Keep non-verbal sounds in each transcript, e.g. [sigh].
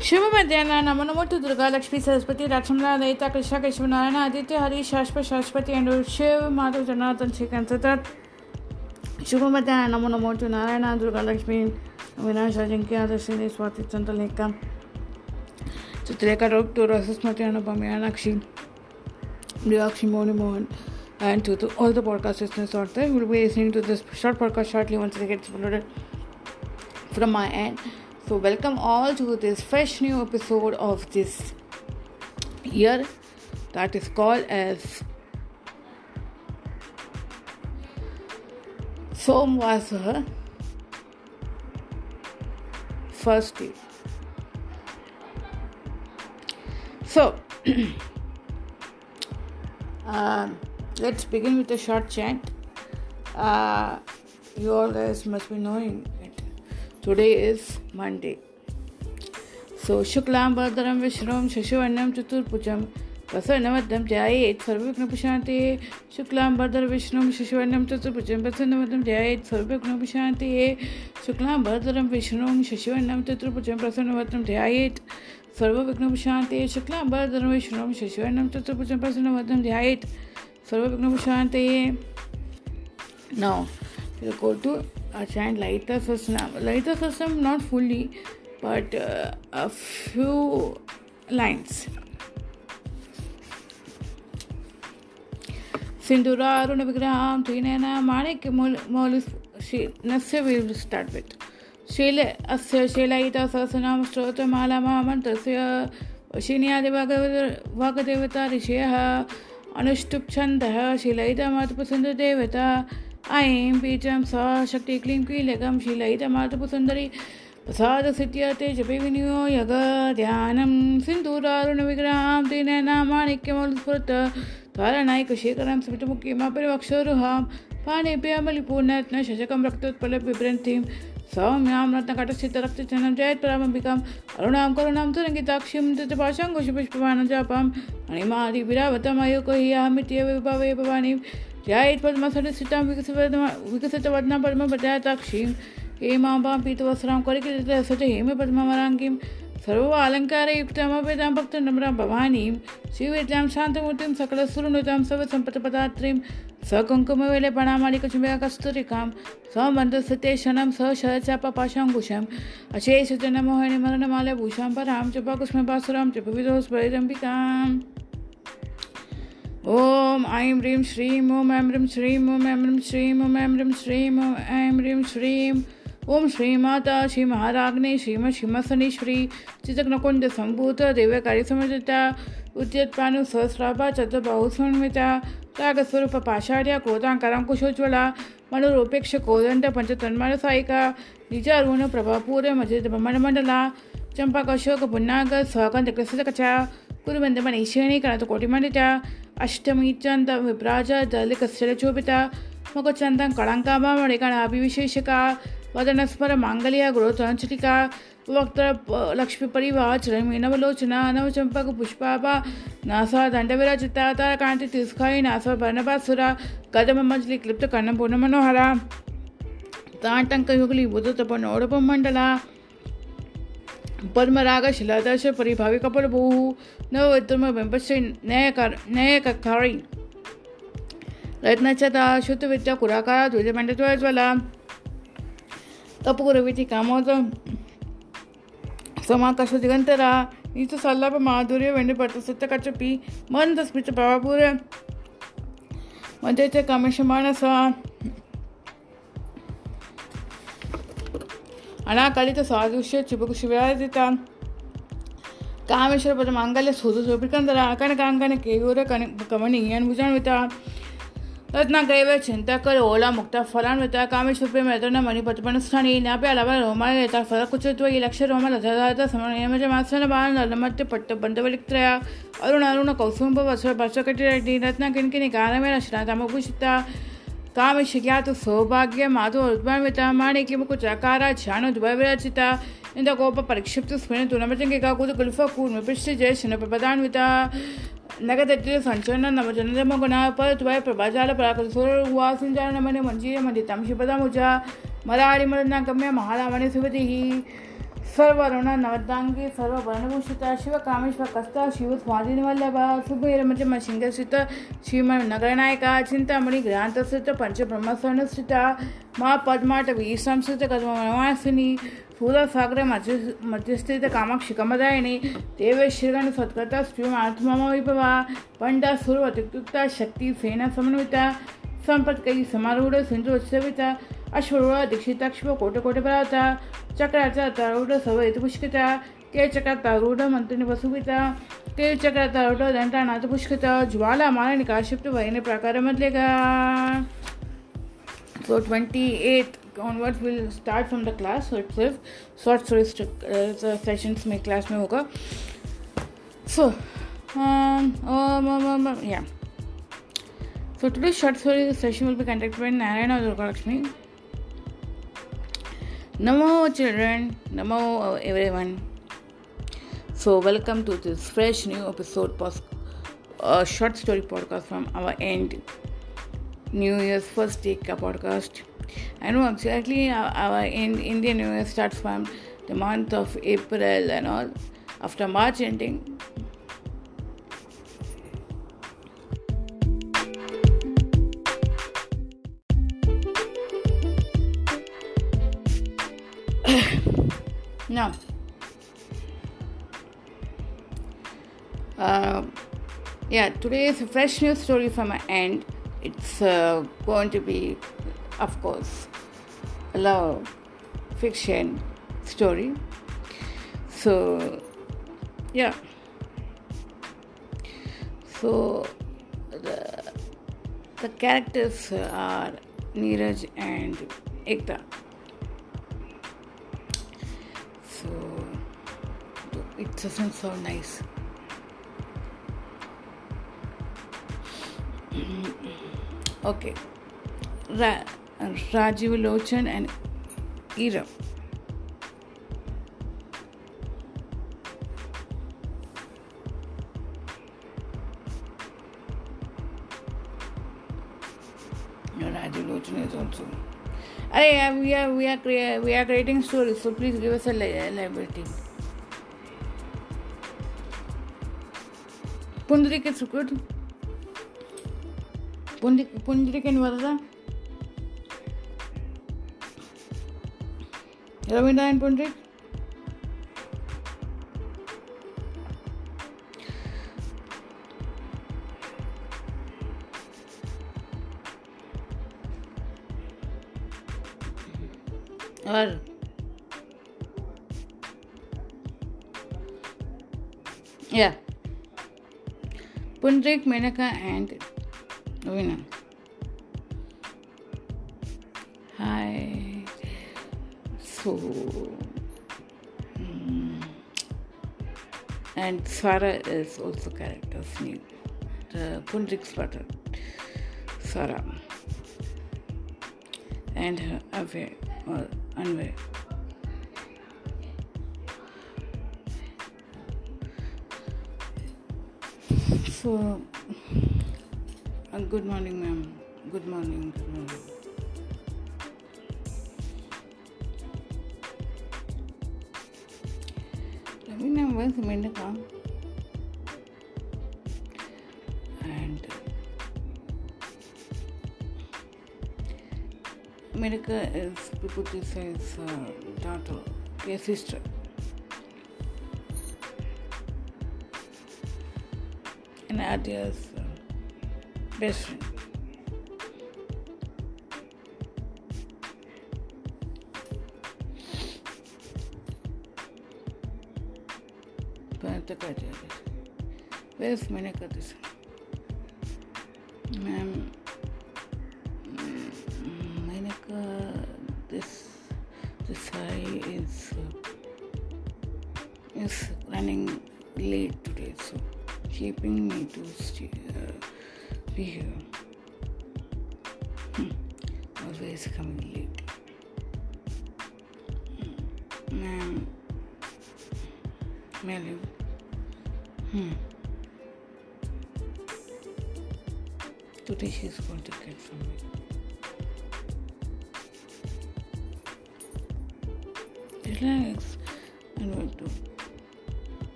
शुभ मध्यान नमो नमो टू दुर्गा लक्ष्मी सरस्वती लक्ष्मण राजमला कृष्ण कृष्ण नारायण आदित्य हरि शाश्वत शाश्वती एंड शिव माधव जनार्दन श्री सतत। शुभ मध्यान नमो नमो टू नारायण दुर्गा लक्ष्मी विनाश अजिंक्य आदर्शिनी स्वाति चंद्र लेखा Chitrekha Roop to रसस्मृति Anupam यानाक्षी Mrigakshi Mouni Mohan and to, to all the podcast listeners out there who will be listening to this short podcast shortly once it gets uploaded from my end. So, welcome all to this fresh new episode of this year that is called as Somvasa first day. So, [clears throat] uh, let's begin with a short chant. Uh, you all guys must be knowing. Today is Monday. So, Shuklam Bhadram Vishram Shashivarnam Chaturpucham प्रसन्नवद्यं ध्यायेत् सर्वविघ्नोपशान्ते शुक्लां भद्र विष्णुं शशिवर्णं चतुर्भुजं प्रसन्नवद्यं ध्यायेत् सर्वविघ्नोपशान्ते शुक्लां भद्रं विष्णुं शशिवर्णं चतुर्भुजं प्रसन्नवद्यं ध्यायेत् सर्वविघ्नोपशान्ते शुक्लां भद्रं विष्णुं शशिवर्णं चतुर्भुजं प्रसन्नवद्यं ध्यायेत् सर्वविघ्नोपशान्ते Now, we'll go अच्छा lighter system. Lighter system not fully but uh, a few lines. सिंधूर अरुण विग्रह त्रीन माणिक नस्य विल स्टार्ट विथ शील अस्य शीलायित सहस्रनाम स्तोत्रमाला महामन्त्रस्य वशिन्यादि वाग्देवता ऋषयः अनुष्टुप्छन्दः शीलयितमत्पसन्ददेवता ऐं बेजम सा शक्ति क्लीं क्लीं लगं शीलयितमातुपुसुन्दरी प्रसादसिद्ध्यते जपे विनियोयग ध्यानं सिन्दूरारुणविग्रहां त्रिनयनामाणिक्यमलुस्फुरत त्वारणायकशेखरं स्मितमुखीमापरिवक्षोरुहां पाणेभ्यमलिपूर्णरत्न शशकं रक्तोत्पलबिभ्रन्थिं सौम्यां रत्नकटस्थितरक्तचनं जयत्परामम्बिकाम् अरुणां करुणां तुरङ्गिताक्षीं तृतपाशाङ्कुशपुष्पमानं जापां। मणिमादिविरावतमयो कोहि अहमित्येव विभावे भवानीं या एत पद्मासने सीता विकसित विकसित वदना पद्म प्रजाताक्षीं हेमां पीतवस्त्रां करिकिसच हेमे पद्मवराङ्गीं सर्व अलङ्कारयुक्तमपेतां भक्तनम्रां भवानीं। शिवेत्यां शान्तमूर्तिं सकलसुरनुतां सव सम्पत्पदात्रीं सकङ्कुमवेलपणामालिकचुम्बिका कस्तुरिकां स्वमन्दस्थिते शनं स शरचापपाशाङ्कुशम् अशेषजनमोहिनी मरणमालभूषां परां च पकुष्मपासुरां च भविदोस्परिदम्बिकाम् ॐ ऐं ह्रीं श्रीं ॐ ऐं ह्रीं श्रीं ॐ ऐं ह्रीं श्रीं ॐ ऐं ह्रीं श्रीं ॐ ऐं ह्रीं श्रीं। ओम श्री माता, श्री महाराग्नि श्रीम श्रीमसनीश्वरी चितकनकुंज संभूत दिव्यकारी समर्जिता उद्यत्पानु सहस्राभा चतुर्बाहु समन्विता रागस्वरूप पाषाढ़ क्रोधांकरं कुशोज्वला मनोरूपेक्ष कोदंड पंचतन्मार सायिका निजारुण प्रभापूर, मजिद मंडला, चंपा अशोक पुन्नाग स्वगंध कृष्णकचा कुरुबंध मनीषिणी कणत कोटिमंडिता ಅಷ್ಟಮಿ ಚಂದ ವಿಭ್ರಾಜ ಜಲಿ ಕಶ್ಚಲಚೋಪಿತ ಮುಖಚಂದ ಕಳಂಕಾಭ ಮಣಿಕಣ ಅಭಿವಿಶೇಷಕ ವದನಸ್ಮರ ಮಾಂಗಲ್ಯ ಗೃಹತಂಚಲಿಕಾ वक्त लक्ष्मी परिवार चरण मीनवलोचना नव चंपक पुष्पाभ, नासा दंडविराजिता तार कांति तिस्खाई नासा बर्णभासुरा कदम मंजलि क्लिप्त कर्ण पूर्ण मनोहरा तांटंक युगली बुध तपन ओडप मंडला पद्मरागशिलादश परिभाविकपरभूः नवविद्रमबिम्बश्री नयकार, नयककारी। रत्नचता श्रुतविद्या, कुराकारा ध्वजमण्डज्वला तपगुरविति कामोद समाकाश, दिगंतरा नीच सल्लाप माधुर्य वेणुपर्त सत्य कचपी मंद स्मित प्रभापूर मध्येच्या कामेश, मानसा ಅನಾಕಳಿತ ಸಾದೃಶ್ಯ ಚುಬುಕು ಶಿವಾದಿತ ಕಾಮೇಶ್ವರ ಪದ ಮಾಂಗಲ್ಯ ಸೋದು ಸೋಪಿಕಂದರ ಅಕನಕಾಂಕನ ಕೇಯೂರ ಕನ ಕಮಣೀಯನ್ ಭುಜಾನ್ವಿತ રત્ના ગઈવે ચિંતા કરે ઓલા મુક્તા ફલાણ વેતા કામેશ રૂપે મેદોના મની પતપણ સ્થાની નાપ્યા અલાવા રોમાળ રહેતા ફરક ઉચિત હોય લક્ષ્ય રોમાલ અધાધાતા સમણયમજ માસન બાણ નલમત્ય પટ્ટ બંધવલિક્ત્રયા અરુણ અરુણ કૌસુંભ વસ્વ ભાષકટી રત્ના કિણકિની ગાનમે રચના તામો ભૂષિતા ಕಾಮಶಕ್ಯಾತು ಸೌಭಾಗ್ಯ ಮಾತು ಉದ್ಭವಿತ ಮಾಣಿಕ್ಯಮು ಕುಚಕಾರ ಚಾಣು ದ್ವೈವಿರಚಿತ ಇಂದ ಕೋಪ ಪರಿಕ್ಷಿಪ್ತು ಸ್ಮರಣತು ನಮಚಂಗೆ ಕಾಕುದು ಕುಲ್ಫ ಕೂರ್ಮ ಪೃಷ್ಟಿ ಜಯ ಶನ ಪ್ರಪದಾನ್ವಿತ ನಗದಜ್ಜಿ ಸಂಚಲನ ನಮ ಜನದಮ ಗುಣ ಪರತ್ವಯ ಪ್ರಭಾಜಾಲ ಪರಾಕೃತ ಸುರ ಉವಾಸಿಂಜಾನ ನಮನೆ ಮಂಜೀರ ಮಂಡಿತಂ ಶಿಪದ ಮುಜ ಮರಾಡಿ ಮರನ್ನ ಗಮ್ಯ ಮಹಾರಾಮಣಿ ಸುಗತಿಹಿ ಸರ್ವರುಣ ನವದಾಂಗಿ ಸರ್ವ ವರ್ಣಭೂಷಿತ ಶಿವ ಕಾಮೇಶ್ವ ಕಸ್ತ ಶಿವ ಸ್ವಾಧೀನವಲ್ಲಭ ಸುಭೈರಮಜಮ ಶಿಂಗಶ್ರಿತ ಶ್ರೀಮ ನಗರನಾಯಕ ಚಿಂತಾಮಣಿ ಗ್ರಾಂತಶ್ರಿತ ಪಂಚಬ್ರಹ್ಮ ಸ್ವರ್ಣಶ್ರಿತ ಮಾ ಪದ್ಮಾಟ ವೀಸಂಶ್ರಿತ ಕದ್ಮವಾಸಿನಿ ಸ್ಥೂಲಸಾಗರ ಮಧ್ಯ ಮಧ್ಯಸ್ಥಿತ ಕಾಮಾಕ್ಷಿ ಕಮದಾಯಿನಿ ದೇವೇಶ್ವರಗಣ ಸತ್ಕೃತ ಶ್ರೀಮ ಆತ್ಮಮ ವಿಭವ ಪಂಡ ಸುರವತಿಕ್ತ ಶಕ್ತಿ ಸೇನಾ ಸಮನ್ವಿತ ಸಂಪತ್ಕೈ ಸಮಾರೂಢ ಸಿಂಧು ಉತ್ಸವಿತ अश्वरुळा दीक्षिताक्षिप कोटे कोटे बराचा चक्राचा तारुड सवयत पुष्कचा के चक्र तारुड मंत्रिने बसुविता के चक्र तारुड दंटा नाच पुष्कता, ज्वाला मारा निकाशिप्त वहिने, प्रकार मधलेगा so twenty eight onwards will start from the class सिर्फ़ शॉर्ट स्टोरी सेशंस में क्लास में होगा। So yeah so today short story session will be conducted by Narayan और Durga Lakshmi Namo children, Namo everyone. So welcome to this fresh new episode, post, uh, short story podcast from our end. New Year's first take a podcast. I know exactly our, our in, Indian New Year starts from the month of April and all. After March ending, [sighs] now uh, yeah today is a fresh news story from my end. It's uh, going to be of course a love fiction story. So yeah. So the, the characters are Neeraj and Ekta it doesn't sound nice. Okay. Ra- Rajiv Lochan and Ira Rajiv Lochan is also. Arey, uh, we are we are we are creating stories, so please give us a li- liberty. पुंडरी के सुकुट। पुंडरी पुंडरी के निवासा रविनारायण पंडित और Pundrik, Menaka and Ravina. Hi. So mm, and Swara is also character's name. The Pundrik's brother, Swara. And her Ave or Anvay. So, uh, good morning, ma'am. Good morning, good morning. Let me when's the minute come. And America is people to say is uh, daughter, your sister. And uh, best friend. Where's Menaka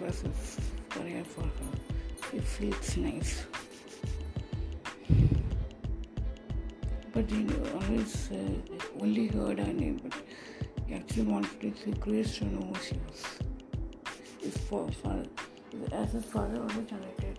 sacrifices career for her. It feels nice. But he always uh, only heard her name, but he actually wanted to Grace to know who she was. His as his father always narrated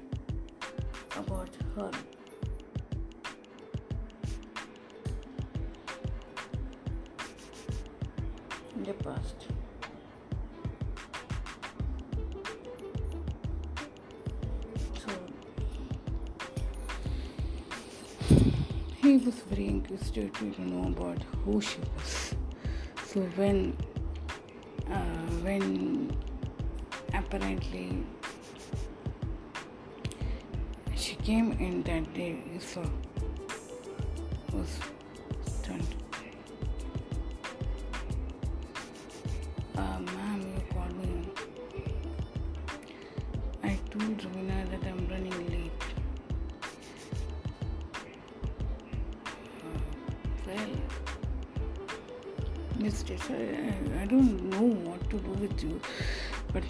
inquisitive to know about who she was. So when uh, when apparently she came in that day, so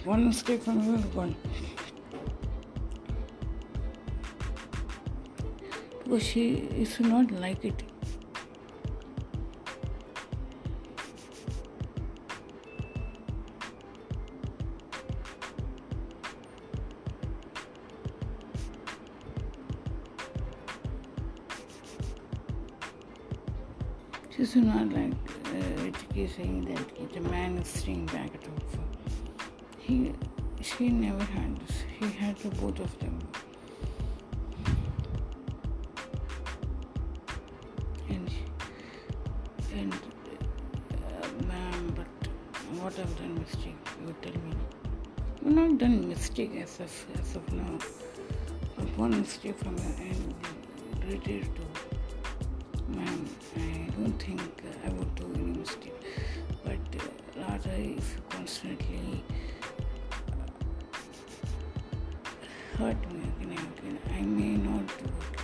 one mistake from you is gone. Because she is not like it. She's not like uh, saying that the man is staying back at home. He, she never had this. He had the both of them. And, and uh, ma'am, but what I've done mistake, you tell me. I've not done mistake as of, as of now. But one mistake from your end related to ma'am, I don't think I would do any mistake. But uh, rather, if you constantly hurt me again and again, I may not do it.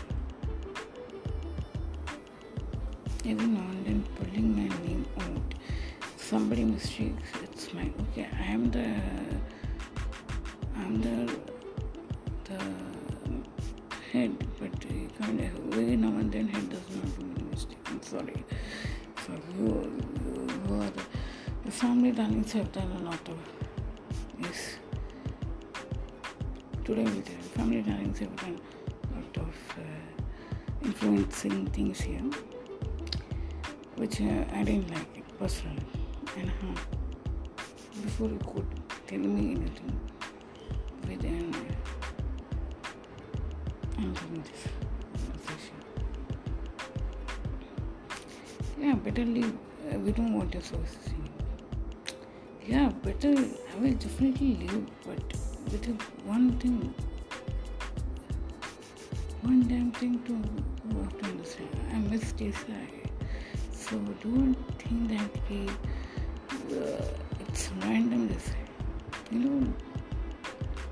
Every now and then, pulling my name out. Somebody mistakes, it's my okay. I am the, I'm the, the head, but you can't. Every now and then, head does not do mistake. I'm sorry. So you, you, you are the, the family darlings have done a lot of yes. Today we tell family darlings have done a lot of uh, influencing things here, which uh, I didn't like it personally. And huh, before you could tell me anything within. Uh, I'm doing this conversation. Yeah, better leave. Uh, we don't want your services Yeah, better. I will definitely leave, but little one thing, one damn thing to you have to understand. I miss DCI. So don't think that we, uh, it's random DCI. You know,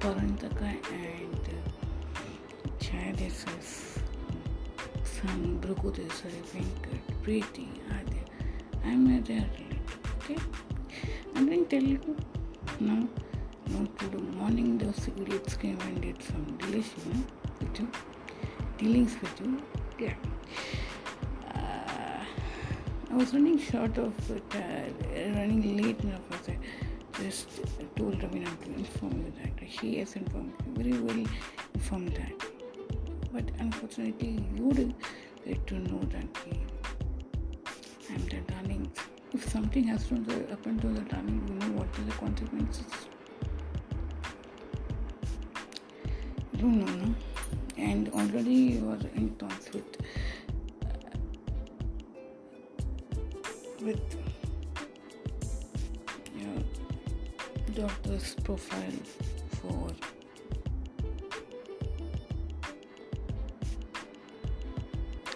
Parantaka and uh, Chai Desai's son Bhrugu Desai, Venkat, Preeti, Adya. I'm a relative, okay? I'm going to tell you now not to the morning those idiots came and did some delays, you know, with you, dealings with you. Yeah. Uh, I was running short of it, uh, running late enough. I just told Ravina to inform you that. She has informed you, very well informed that but unfortunately you do get to know that I'm the darling. If something has to happen to the darling, you know what are the consequences. No? And already you are in talks with uh, with your doctor's profile for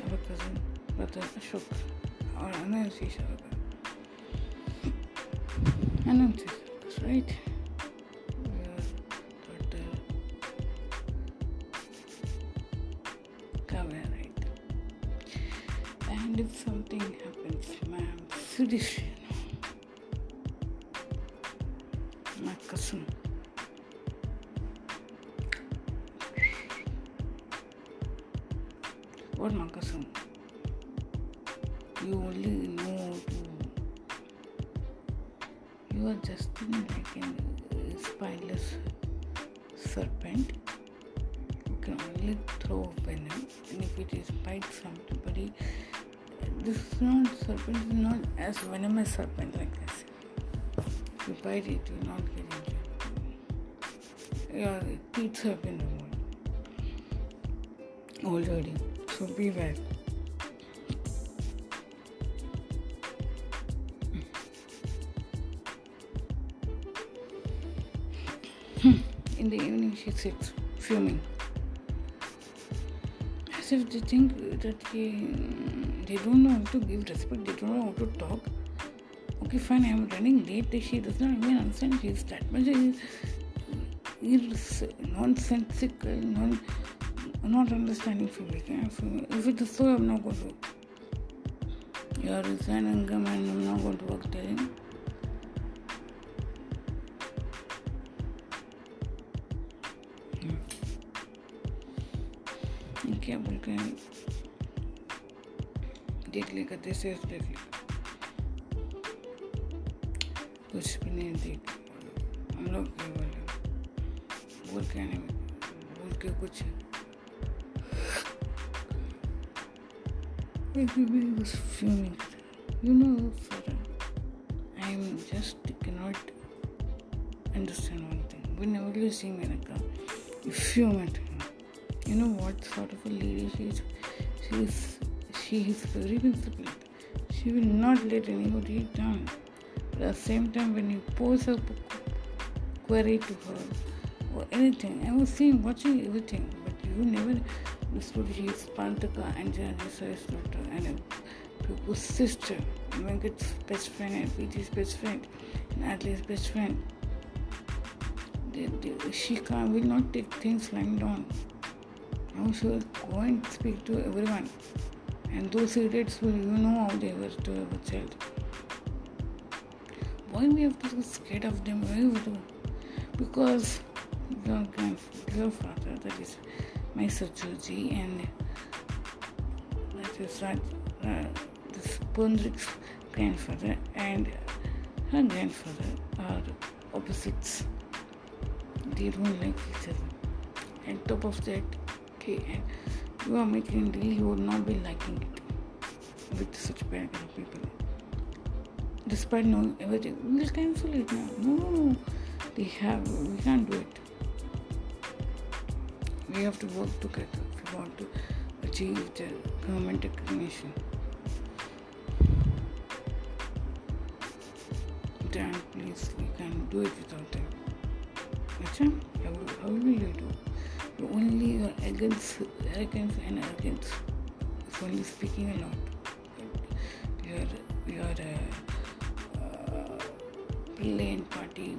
our cousin brother Ashok or Anansi Sharaga. [coughs] Anansi right? You are just like a spineless serpent. You can only throw venom, and if it is bite somebody, this is not serpent is not as venomous serpent like this. If you bite it, you will not get injured. Your teeth have been removed already, so beware. She sits fuming. As if they think that he, they don't know how to give respect, they don't know how to talk. Okay, fine, I'm running late. She does not even understand. She's that much is nonsensical, non, not understanding feeling. If it is so, I'm not going to. You are resigning, and I'm not going to work telling. बोलते हैं देख लेगा जैसे देख लेगा कुछ भी नहीं देख हम लोग क्या बोले के आने में बोल के कुछ fuming. You know, Farah, I am just cannot understand one thing. Whenever you see Menaka, you fume at her. You know what sort of a lady she is? She is, she is very principled. She will not let anybody down. But at the same time, when you pose a query to her or anything, I was seeing, watching everything, but you never understood she is Pantaka and Janisa daughter and Pupu's sister, and Venkat's best friend and Peach's best friend and Adley's best friend. They, they, she can, will not take things lying down. Now she will go and speak to everyone. And those idiots will, you know how they were to a child. Why we have to be scared of them? Why we do? Because your grandfather, father, that is my Sachuji, and that is Raj, uh, this Pundrik's grandfather and her grandfather are opposites. They don't like each other. And top of that, okay, and you are making deal, you would not be liking it with such bad kind of people. Despite knowing everything, we'll cancel it now. No, no, no. We have, we can't do it. We have to work together if we want to achieve the government recognition. Then please, we can do it without them. Against arrogance and arrogance. It's only speaking a lot. Your your uh, uh, party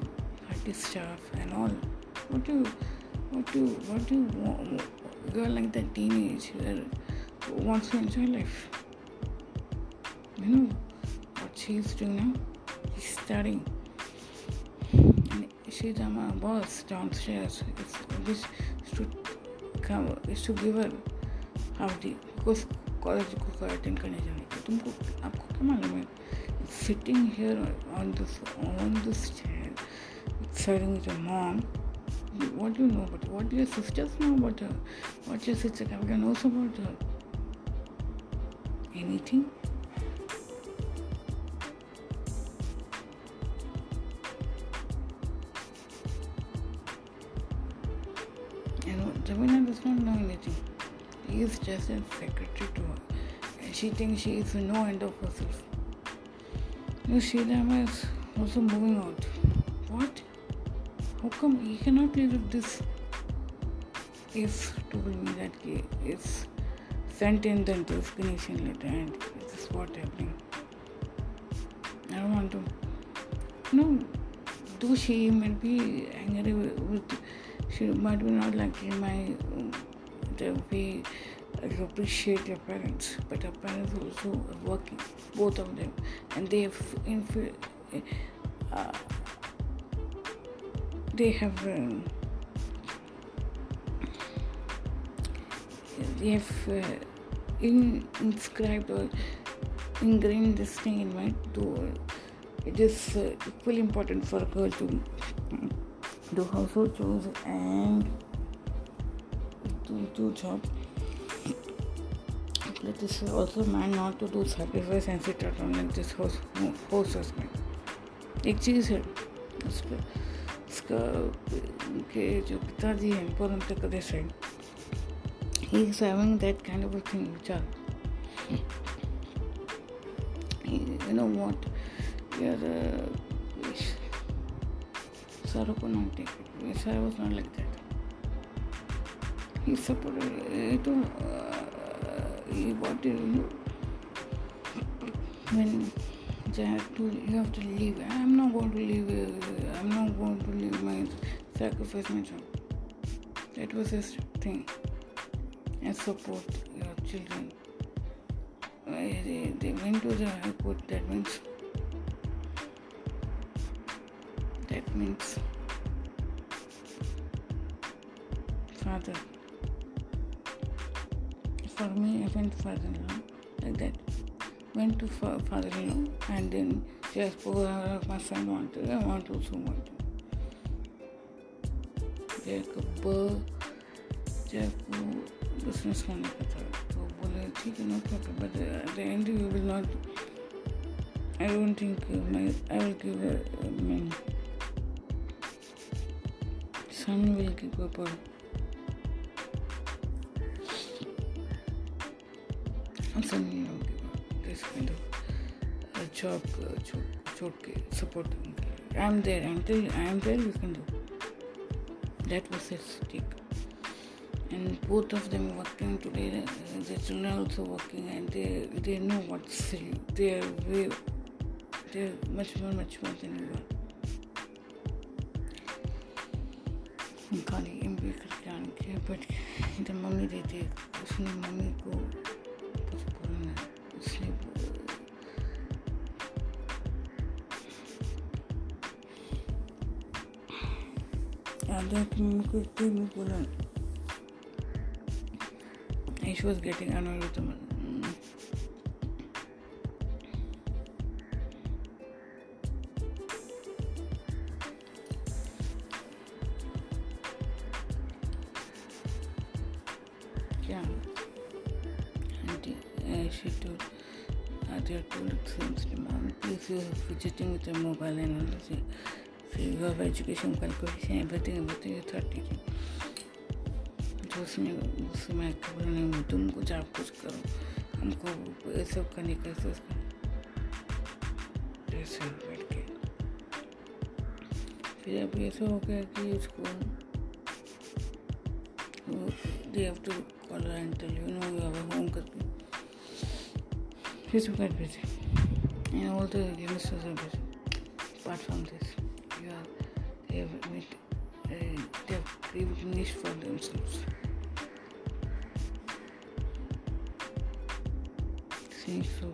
party staff and all. What do what do what do you want? You're like that teenage who wants to enjoy life. You know what she's doing now? She's studying. And she's my boss downstairs. It's this exam is to given आप दी कुछ college को attend करने जाने के तुमको आपको क्या मालूम है? Sitting here on this on this chain sharing the mom what you know about what your sisters know about what your sister can know about anything he is just a secretary to her. And she thinks she is no end of herself you see them is also moving out. What? How come he cannot live with this if told me that he is sent in the resignation letter and this is what happening. I don't want to. No. Though she might be angry with she might be not liking my um, the way I appreciate your parents, but our parents also are working, both of them, and they have inf- uh, they have um, they have uh, in, inscribed or ingrained this thing in my door. It is uh, equally important for a girl to do household chores and do, do But this is also man not to do sacrifice and sit at home like this horse horse husband एक चीज़ है उस पर इसका के जो पिताजी हैं पूरम प्रदेश है he is having that kind of thing which are you know what your uh, sorrow could not take it. Yes, I was not like that. He supported eh, it he ah, eh, what did you when I to, you have leave. I'm not going to leave. Uh, I'm not going to leave my sacrifice my job. That was his thing. And support your children. They, went to the court. That means that means father For me, I went father-in-law like that went to father-in-law and then just oh, my son wanted, I want to also want to. जब जब business करने का था तो बोले ठीक है no problem but at the end you will not I don't think my I will give my son will give up a son this kind of uh, job, uh, job, job support. I'm there until I'm there. You can do. That was his stick. And both of them working. Uh, the children also working, and they they know what's they are way they're much more much more than you are. खाली M B करके आने के but जब mummy देती उसने mummy को and she was getting annoyed with him. Yeah, and uh, she told, uh, they told things to mom, please you're fidgeting with your mobile and all so फिर of education calculation everything everything thirty की। जो उसमें उसमें खबर नहीं हुई तुम कुछ, आप कुछ करो। हमको ये सब करने का सब कैसे फिर अब ऐसा हो गया कि उसको they have to call enter you know home करके फिर सब कर पे थे they have made uh, they have created niche for themselves. See, so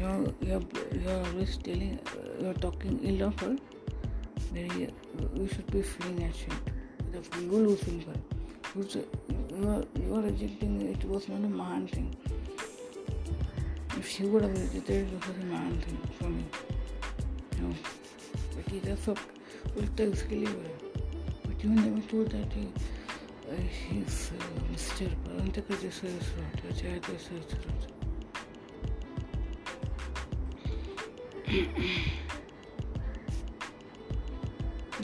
you're you're you're always telling uh, you're talking ill of her. Very, uh, you should be feeling ashamed. The you losing her. You are you are rejecting it was not a man thing. If she would have rejected it, it was a man thing for me. You know. But उल्टा उसके लिए हुआ But you never told that he, uh, he's uh, Mr. Parantaka Jasarasrat, Ajay Jasarasrat.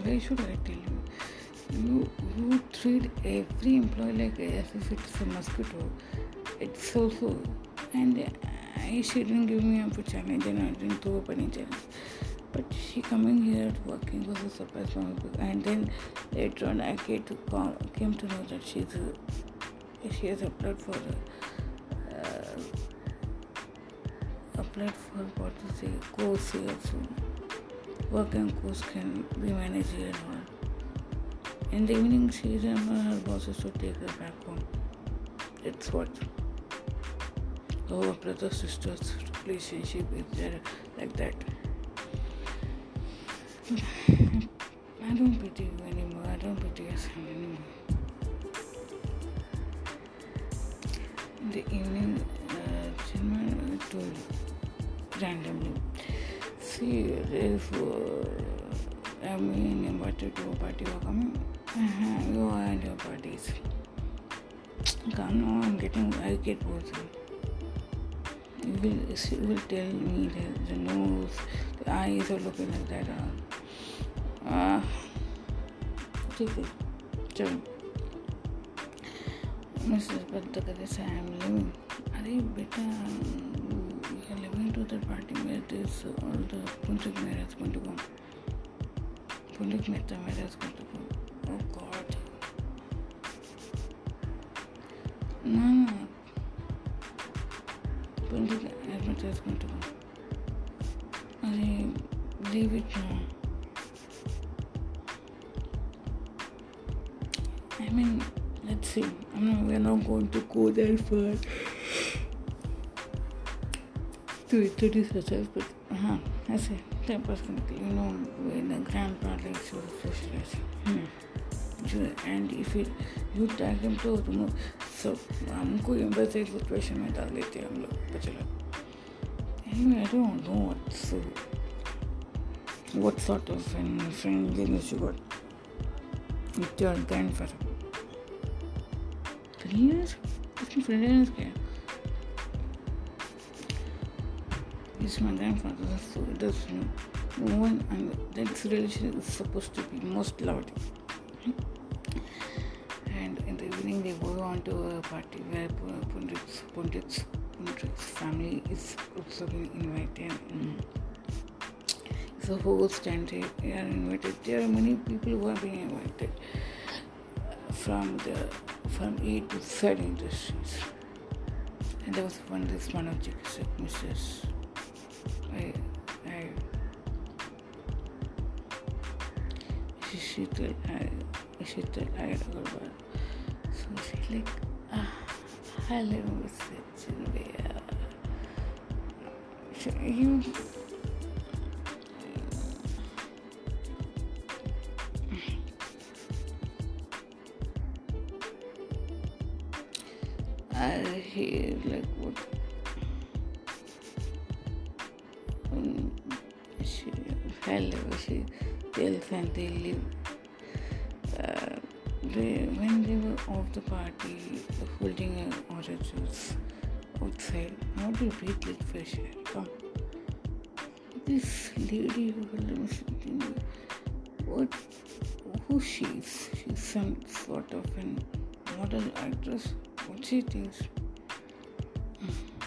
Why should I tell you? You, you treat every employee like as if it's a mosquito. It's also, and I, she didn't give me up a challenge and I didn't throw up any challenge but she coming here working was a surprise for me and then later on I came to, came to know that she's a, she has applied for uh, applied for what to say course here so work and course can be managed here and all In the evening, she and her bosses to take her back home. It's what our brother sisters relationship is there like that. I don't pity you anymore. I don't pity us anymore. In the evening, uh, told randomly, see, if uh, I mean, invited to a party, you're coming. Uh-huh, you and your parties. Come now, I'm getting, I get bored. You will, you will tell me that the nose, the eyes are looking like that. Uh, ठीक है। चलो। Mrs Badda कहते से I am living अरे बेटा, you living to that party where this all the pundit marriage going to come pundit Mehta marriage going to come oh god no more than fun. to introduce herself with हाँ ऐसे time pass करने के लिए no the grand like so fresh and if you tag him तो तुम सब हमको वैसे सिचुएशन में डाल देते हैं हम लोग बचला I don't know what's what sort of friend, friendliness you got with your grandfather. Three years? This is my grandfather, so it does you know, one and that's relationship is supposed to be most loved. And in the evening they go on to a party where Pundit's, Pundit's, Pundit's family is also being invited. Mm the host and there? they, are invited. There are many people who are being invited from the from A to Z industries. And there was one this one of said, Mrs. I I she told I she told I Agarwal. So she like ah hello Mr. Chinvaya. You and they leave. Uh, they, when they were off the party, holding juice outside, how do you breathe like fresh air? Come. This lady what, who she is? She's some sort of an model actress what she thinks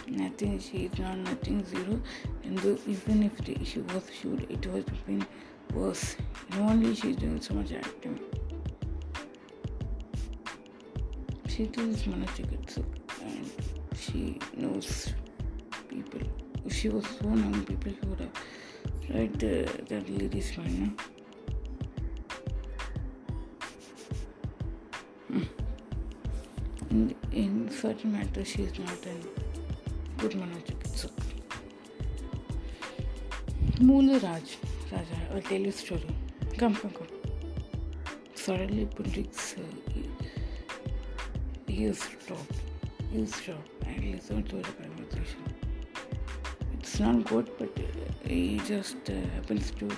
nothing she is not nothing zero and though even if issue was she would it was been worse and only she's doing so much acting she does manajikitsu and she knows people if she was so known people she would have read the, that lady's mind no? Hmm. in, in certain matters she is not a good manojikitsak. Moola Raj, I'll tell you a story. Come, come, come. Suddenly Pundrik's uh, ears stopped. Ears stopped and listened to the conversation. It's not good, but uh, he just uh, happens to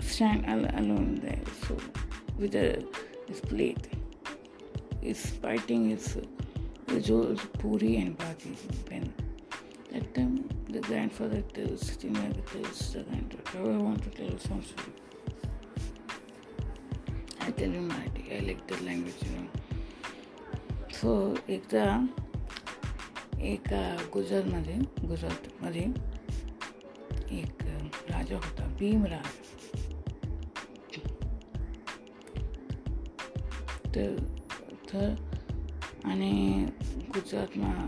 stand al- alone there. So with a, his plate, he's fighting his Joel's puri and bhaji pen. That time the grandfather tells Chinmay tells the granddaughter, I want to tell some story. I tell you Marathi, I like the language, you know. So एकदा एका गुजरातमध्ये गुजरातमध्ये एक राजा होता भीमराज तर थर અને ગુજરાતમાં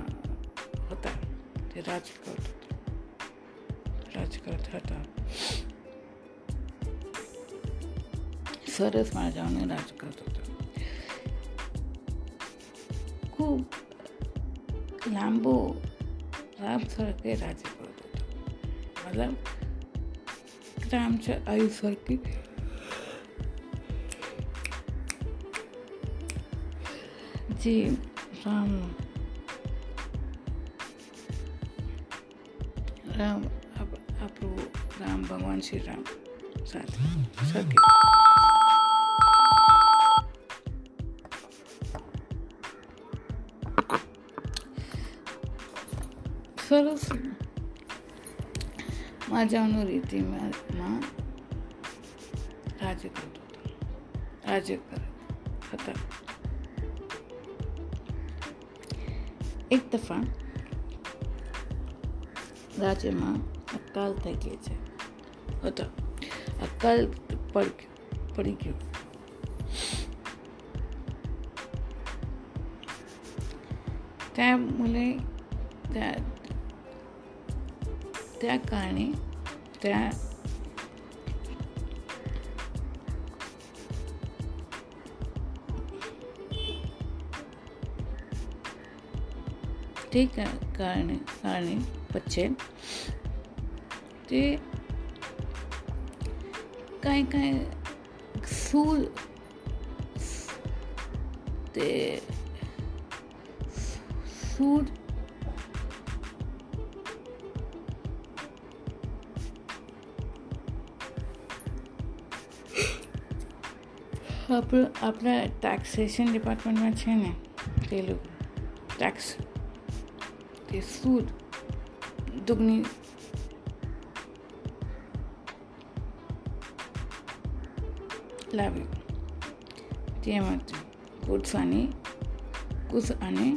હતા તે રાજકોટ રાજકોટ હતા સરસ મજાનું રાજ કરતો હતો ખૂબ લાંબો રામ સરકે રાજ્ય કરતો હતો મતલબ રામ છે આયુ સરકી જે રામ રામ આપણું રામ ભગવાન શ્રી રામ સાથે સરકે સરસ મજાનું રીતિમાં રાજ્ય કરતો હતો રાજ્ય કરે હતા એક દફા રાજ્યમાં અકાલ થઈ ગઈ છે होता अक्ल पढ़ पढ़ी क्यों त्यामुळे त्या त्या कारणे त्या ते कारणे कारणे ते કાંઈ કાંઈ સૂર તે સૂર આપણું આપણા ટેક્સેશન ડિપાર્ટમેન્ટમાં છે ને તે લોકો ટેક્સ તે સૂદ દુગની લાવ્યું તેમાંથી ગુડ્સ અને ગુડ્સ અને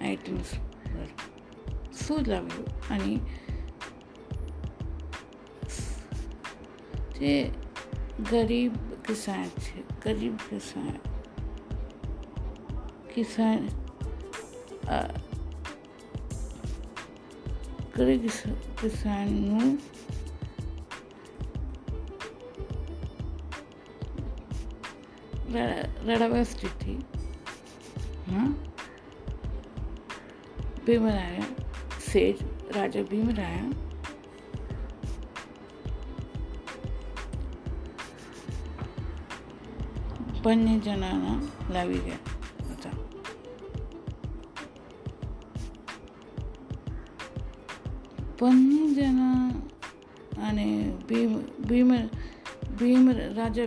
આઇટમ્સ પર સૂદ લાવ્યું અને તે ગરીબ કિસાન છે ગરીબ કિસાન કિસાન ગરીબ કિસાનનું રડાવા સ્થિતિ હા ભીમરાયા સેજ રાજા ભીમરાયા બંને જણાના લાવી ગયા હતા બંને જણા અને ભીમ ભીમ ભીમ રાજા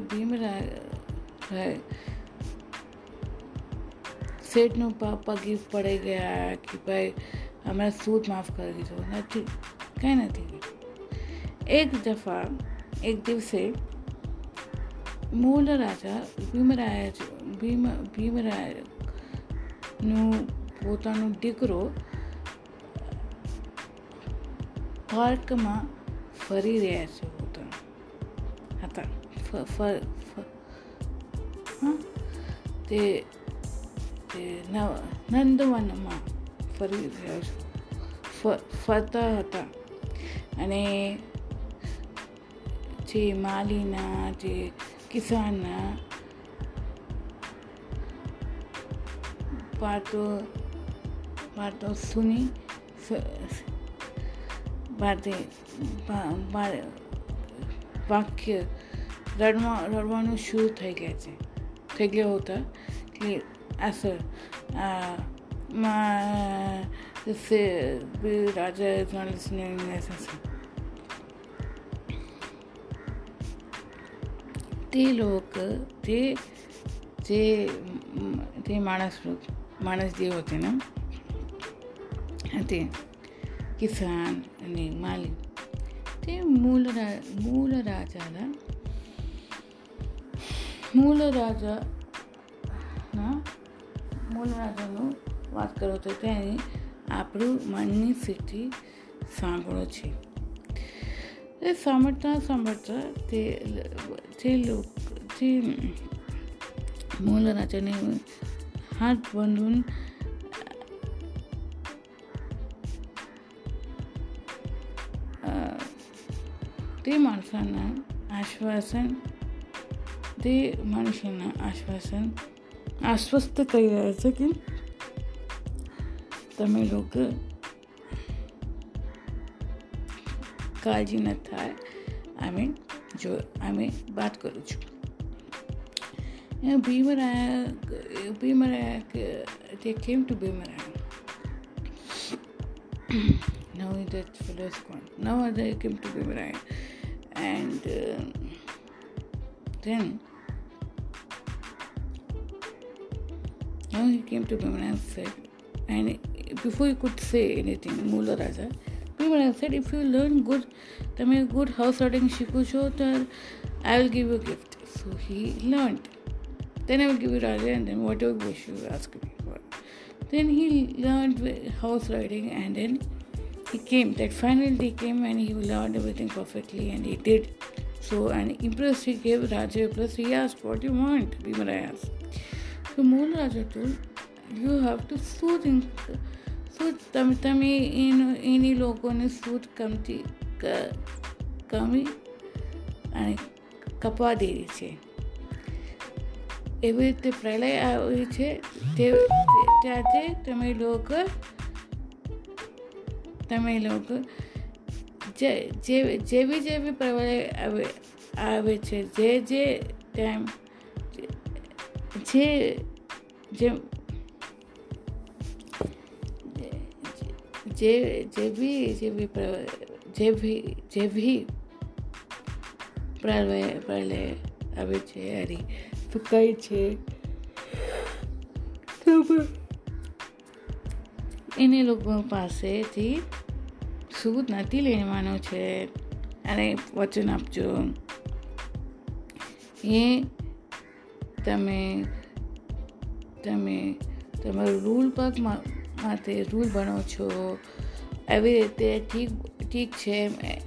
ભીમરાય શેઠનું પગી પડી ગયા કે ભાઈ અમે સૂદ માફ કરી દીધો નથી કંઈ નથી એક દફા એક દિવસે મૂળ રાજા ભીમરાય ભીમ ભીમરાયનું પોતાનો દીકરો પાર્કમાં ફરી રહ્યા છે પોતા હતા તે તે નંદવનમાં ફરી ફરતા હતા અને જે માલીના જે કિસાનના વાતો વાતો સુની વાતે વાક્ય રડવા રડવાનું શું થઈ ગયા છે होता होतं की असं my say Raja ते लोक जे जे, ते मानस लोग, मानस जे होते ना, ते किसान ने माली ते मूल रा, मूल राजाला મૂળરાજાના મૂળરાજાનું વાત કરો તો તેને આપણું મનની સ્થિતિ સાંભળો છે એ સાંભળતા સાંભળતા તે જે લોક જે મૂળરાજાને હાથ બંધૂન તે માણસાના આશ્વાસન ते माणसांना आश्वासन आश्वस्त करायचं की तमिळ लोक काळजी न बात करूच भीमराया ते came to Bhimraya now is that fools con now I came to Bhimraya and then Now he came to Bhimana said, and before he could say anything, Mula Raja, Bhimana said, if you learn good, Tamil good house writing Shikucho, oh, I will give you a gift. So he learned. Then I will give you Raja and then whatever wish you ask me for. Then he learned house writing and then he came. That finally he came and he learned everything perfectly and he did. So, and impressed, he gave Raja plus. He asked, What do you want? Bhimara asked. So Mool Raja told, You have to soothe him સૂટ તમે તમે એનો એની લોકોને suit કમતી કમી અને કપવા દેવી છે એવી રીતે પ્રલય આવે છે તે ત્યાંથી તમે લોકો તમે લોકો જે જેવી જેવી પ્રલય આવે આવે છે જે જે ટાઈમ જે જેમ જે જે બી જે બી જે બી જે બી પ્રલય પ્રલય આવે છે, હરી. સુકાય છે? એને લોકો પાસેથી સૂદ નથી લેવાનું છે. અને વચન આપજો. એ તમે તમે તમારું રૂલ પગ માટે રૂલ બનો છો એવી રીતે ઠીક ઠીક છે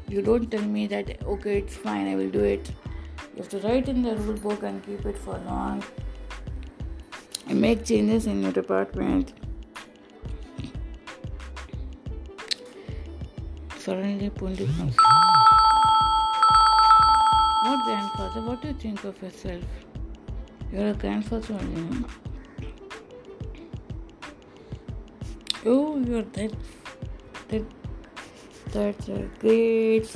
you don't tell me that okay it's fine I will do it you have to write in the rule book and keep it for long make changes in your department suddenly Pundrik comes. What grandfather, what do you think of yourself? You're a grandfather only. Oh, you're that. that that's a great.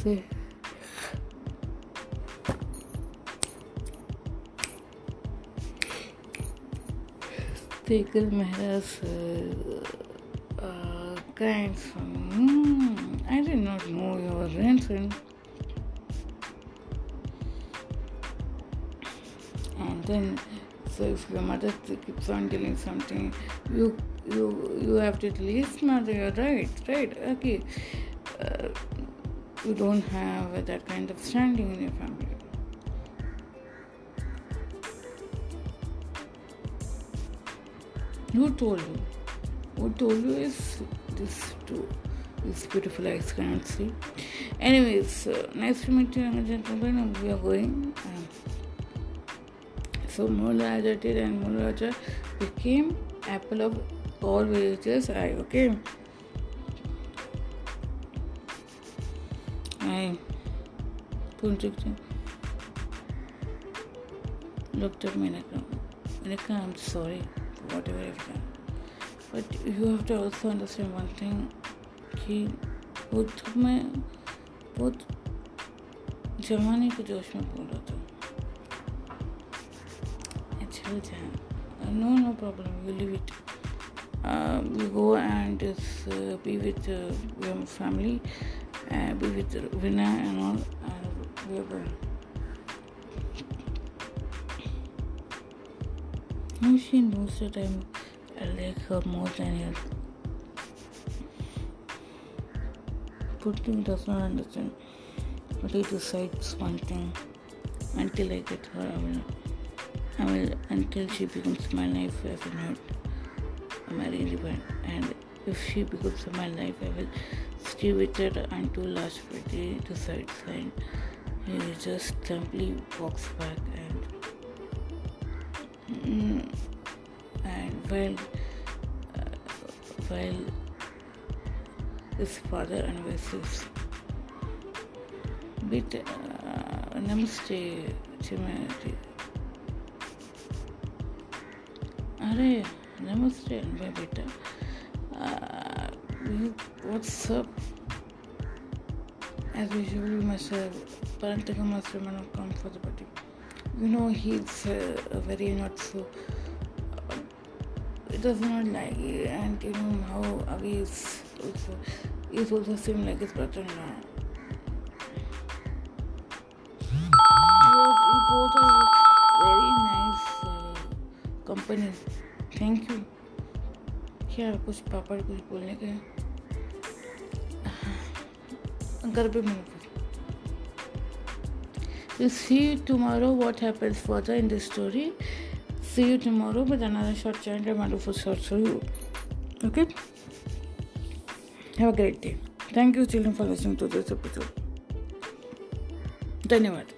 Tekel Mehra's uh, uh, grandson. Mm, I did not know you were grandson. Then, so if your mother keeps on telling something, you you you have to at least mother. You're right, right. Okay, uh, you don't have that kind of standing in your family. Who told you? Who told you is this too? This beautiful eyes cannot see. Anyways, uh, nice to meet you, gentlemen. We are going. Um, so Mularaja did, and Mularaja became apple of all villagers' eye. Okay. I looked at me like, like I'm sorry for whatever I've done. But you have to also understand one thing कि वो जब मैं जमाने के जोश में बोला था uh, no no problem. You leave it. Uh, you go and uh, uh be with uh, your family and be with Vina and all and we are going. She knows that I'm, I like her more than her. Putin does not understand. But he decides one thing. Until I get her I will I will, until she becomes my life, I will not marry anyone. And if she becomes my life, I will stay with her until last Friday decides. And he just simply walks back and mm, and while uh, while his father advises bit uh, namaste अरे, नमस्ते अनुभव बेटा। WhatsApp as usual परंतु master man of comfortability you know he it's very not so it does not like and you know how अभी is also same like is pattern law company thank you क्या कुछ पापा कुछ बोलने के [sighs] घर पे move you see you tomorrow what happens for in this story see you tomorrow but another short channel madam for short so you okay have a great day thank you children for listening to this episode धन्यवाद।